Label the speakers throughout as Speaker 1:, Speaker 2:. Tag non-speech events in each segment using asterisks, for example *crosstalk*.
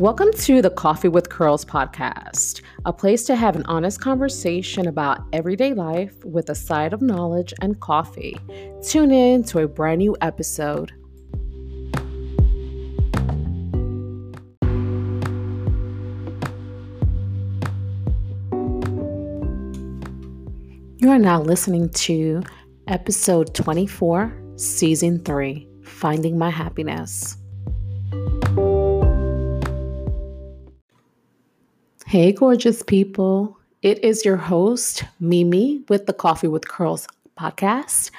Speaker 1: Welcome to the Coffee with Curls podcast, a place to have an honest conversation about everyday life with a side of knowledge and coffee. Tune in to a brand new episode. You are now listening to episode 24, season 3 Finding My Happiness. Hey, gorgeous people. It is your host, Mimi, with the Coffee with Curls podcast.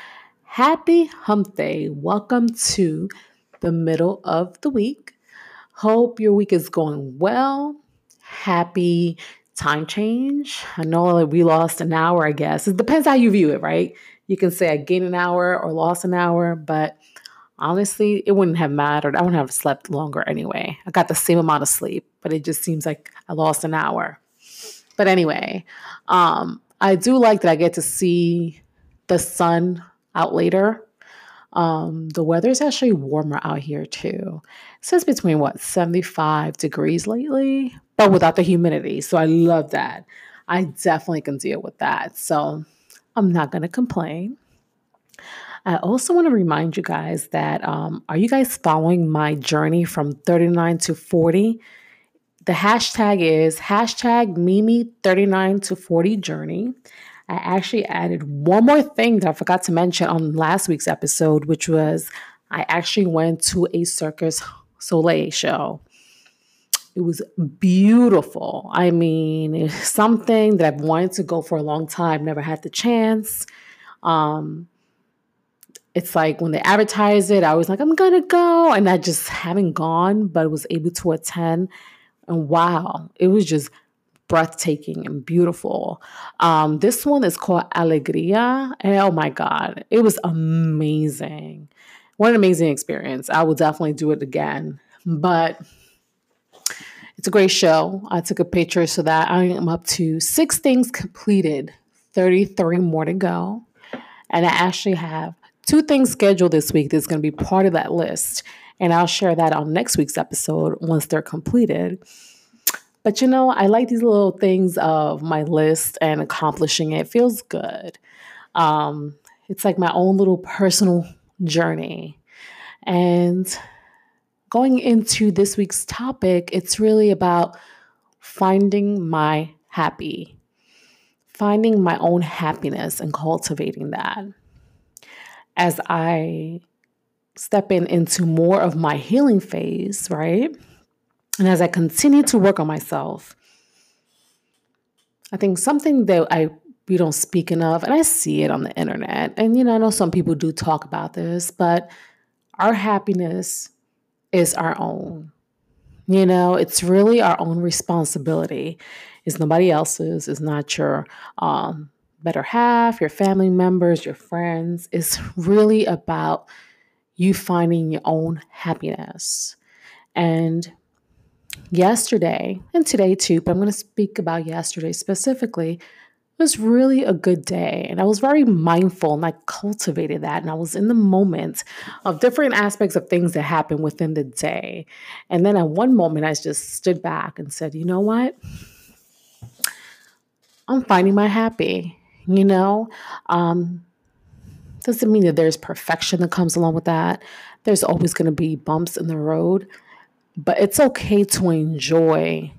Speaker 1: Happy hump day. Welcome to the middle of the week. Hope your week is going well. Happy time change. I know that we lost an hour, I guess. It depends how you view it, right? You can say I gained an hour or lost an hour, but honestly, it wouldn't have mattered. I wouldn't have slept longer anyway. I got the same amount of sleep, but it just seems like I lost an hour. But anyway, um, I do like that I get to see the sun out later. Um, the weather is actually warmer out here too. It says between what 75 degrees lately, but without the humidity. So I love that. I definitely can deal with that. So I'm not going to complain. I also want to remind you guys that um, are you guys following my journey from 39 to 40? The hashtag is hashtag Mimi 39 to 40 journey. I actually added one more thing that I forgot to mention on last week's episode, which was I actually went to a Circus Soleil show. It was beautiful. I mean, something that I've wanted to go for a long time, never had the chance. Um, it's like when they advertise it, I was like, I'm gonna go. And I just haven't gone, but was able to attend. And wow, it was just breathtaking and beautiful. Um, this one is called Alegria. And oh my God, it was amazing. What an amazing experience. I will definitely do it again. But it's a great show. I took a picture so that I am up to six things completed, 33 more to go. And I actually have two things scheduled this week that's going to be part of that list. And I'll share that on next week's episode once they're completed. But you know, I like these little things of my list and accomplishing it. feels good. Um, it's like my own little personal journey. And going into this week's topic, it's really about finding my happy, finding my own happiness and cultivating that as I step in into more of my healing phase, right? And as I continue to work on myself, I think something that I we don't speak enough, and I see it on the internet, and you know, I know some people do talk about this, but our happiness is our own. You know, it's really our own responsibility. It's nobody else's. It's not your um, better half, your family members, your friends. It's really about you finding your own happiness. And yesterday, and today too, but I'm going to speak about yesterday specifically, was really a good day. And I was very mindful and I cultivated that. And I was in the moment of different aspects of things that happened within the day. And then at one moment, I just stood back and said, you know what? I'm finding my happy you know? Um, doesn't mean that there's perfection that comes along with that. There's always going to be bumps in the road, but it's okay to enjoy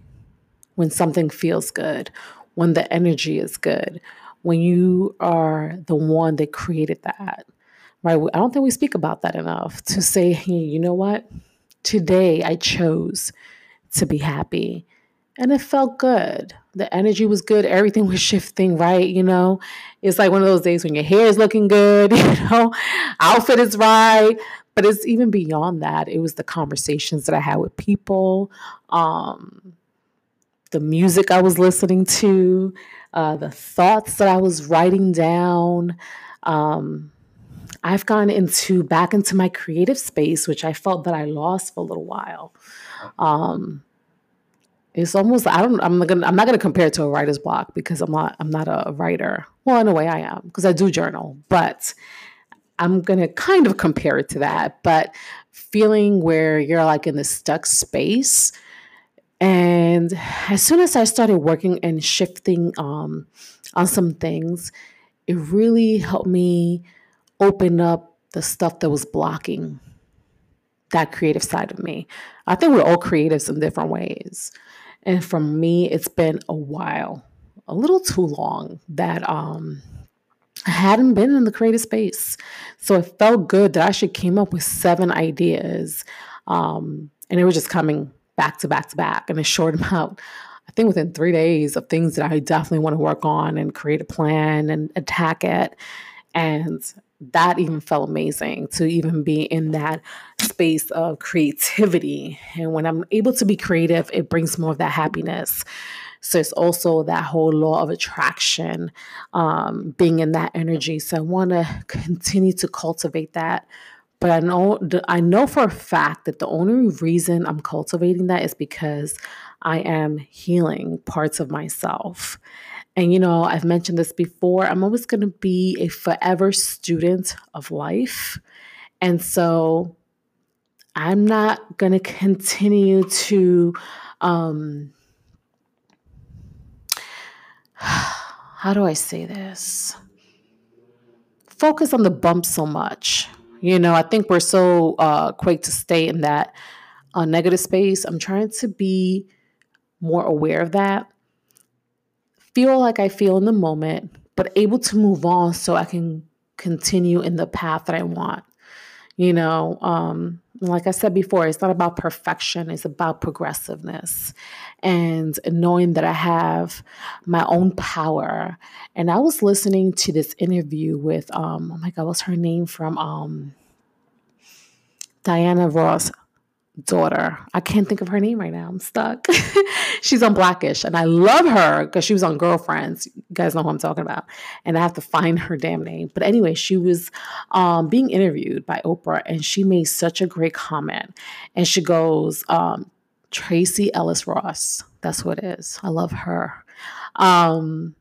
Speaker 1: when something feels good, when the energy is good, when you are the one that created that, right? I don't think we speak about that enough to say, hey, you know what? Today I chose to be happy and it felt good. The energy was good. Everything *laughs* was shifting right. You know, it's like one of those days when your hair is looking good, *laughs* you know, outfit is right. But it's even beyond that. It was the conversations that I had with people, um, the music I was listening to, uh, the thoughts that I was writing down. Um, I've gone into back into my creative space, which I felt that I lost for a little while. Um, it's almost I don't I'm not gonna I'm not gonna compare it to a writer's block because I'm not I'm not a writer. Well, in a way I am because I do journal, but I'm gonna kind of compare it to that. But feeling where you're like in this stuck space, And as soon as I started working and shifting um, on some things, it really helped me open up the stuff that was blocking that creative side of me. I think we're all creatives in different ways. And for me, it's been a while, a little too long that um, I hadn't been in the creative space. So it felt good that I actually came up with seven ideas. Um, and they were just coming back to back to back in a short amount. *laughs* I think within three days of things that I definitely want to work on and create a plan and attack it. And that even felt amazing to even be in that space of creativity. And when I'm able to be creative, it brings more of that happiness. So it's also that whole law of attraction, um, being in that energy. So I want to continue to cultivate that. But I know I know for a fact that the only reason I'm cultivating that is because I am healing parts of myself. And, you know, I've mentioned this before, I'm always going to be a forever student of life. And so I'm not going to continue to, um, how do I say this? Focus on the bump so much. You know, I think we're so uh, quick to stay in that uh, negative space. I'm trying to be more aware of that feel like I feel in the moment, but able to move on so I can continue in the path that I want. You know, um, like I said before, it's not about perfection, it's about progressiveness and knowing that I have my own power. And I was listening to this interview with, um, oh my God, what's her name from um, Diana Ross daughter. I can't think of her name right now. I'm stuck. *laughs* She's on Black-ish, and I love her because she was on Girlfriends. You guys know who I'm talking about. And I have to find her damn name. But anyway, she was um, being interviewed by Oprah, and she made such a great comment. And she goes, um, Tracee Ellis Ross. That's what it is. I love her. Um,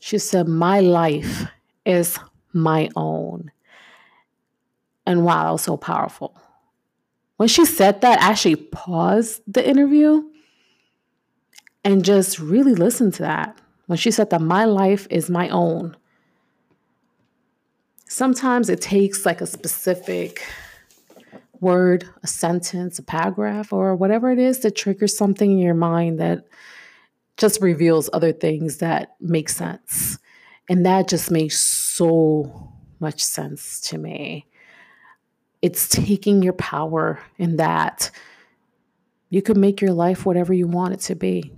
Speaker 1: she said, My life is my own. And wow, that was so powerful when she said that, I actually paused the interview and just really listened to that. When she said that my life is my own. Sometimes it takes like a specific word, a sentence, a paragraph, or whatever it is that triggers something in your mind that just reveals other things that make sense. And that just makes so much sense to me it's taking your power in that you can make your life whatever you want it to be.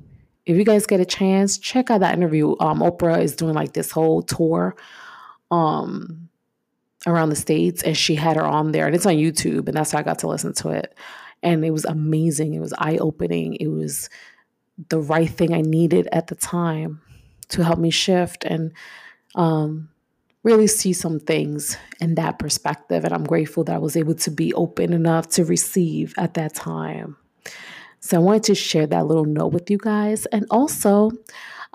Speaker 1: If you guys get a chance, check out that interview. Um, Oprah is doing like this whole tour um, around the states, and she had her on there, and it's on YouTube, and that's how I got to listen to it. And it was amazing. It was eye opening. It was the right thing I needed at the time to help me shift and um, really see some things in that perspective. And I'm grateful that I was able to be open enough to receive at that time. So I wanted to share that little note with you guys. And also,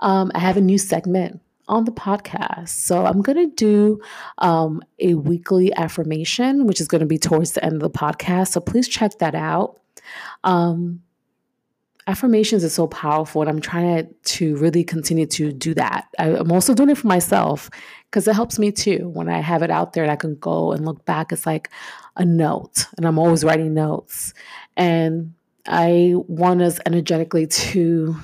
Speaker 1: um, I have a new segment on the podcast. So I'm going to do um, a weekly affirmation, which is going to be towards the end of the podcast. So please check that out. Um, affirmations is so powerful and i'm trying to, to really continue to do that. I, am also doing it for myself because it helps me too. When i have it out there and i can go and look back it's like a note and i'm always writing notes. And i want us energetically to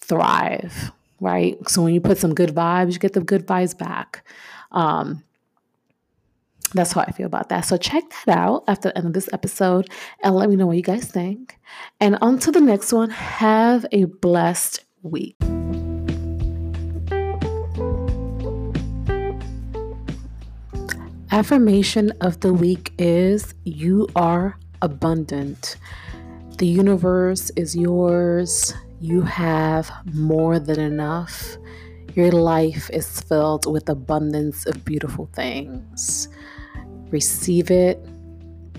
Speaker 1: thrive right? So when you put some good vibes you get the good vibes back. Um, that's how I feel about that. So check that out after the end of this episode and let me know what you guys think. And to the next one. Have a blessed week. Affirmation of the week is You are abundant. The universe is yours. You have more than enough. Your life is filled with abundance of beautiful things receive it,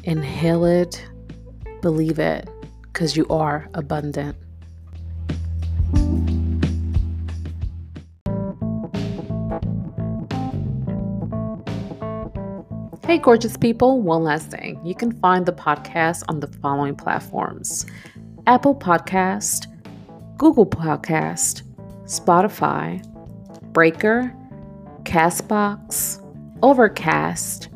Speaker 1: inhale it, believe it, because you are abundant. Hey, gorgeous people, one last thing. You can find the podcast on the following platforms Apple Podcast, Google Podcast, Spotify, Breaker, Castbox, Overcast,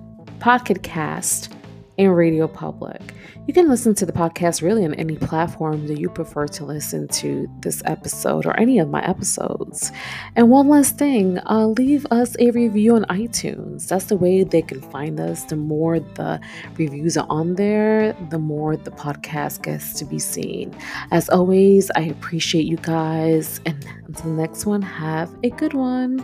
Speaker 1: Pocket Cast, and Radio Public. You can listen to the podcast really on any platform that you prefer to listen to this episode or any of my episodes. And one last thing, uh, leave us a review on iTunes. That's the way they can find us. The more the reviews are on there, the more the podcast gets to be seen. As always, I appreciate you guys. And until the next one, have a good one.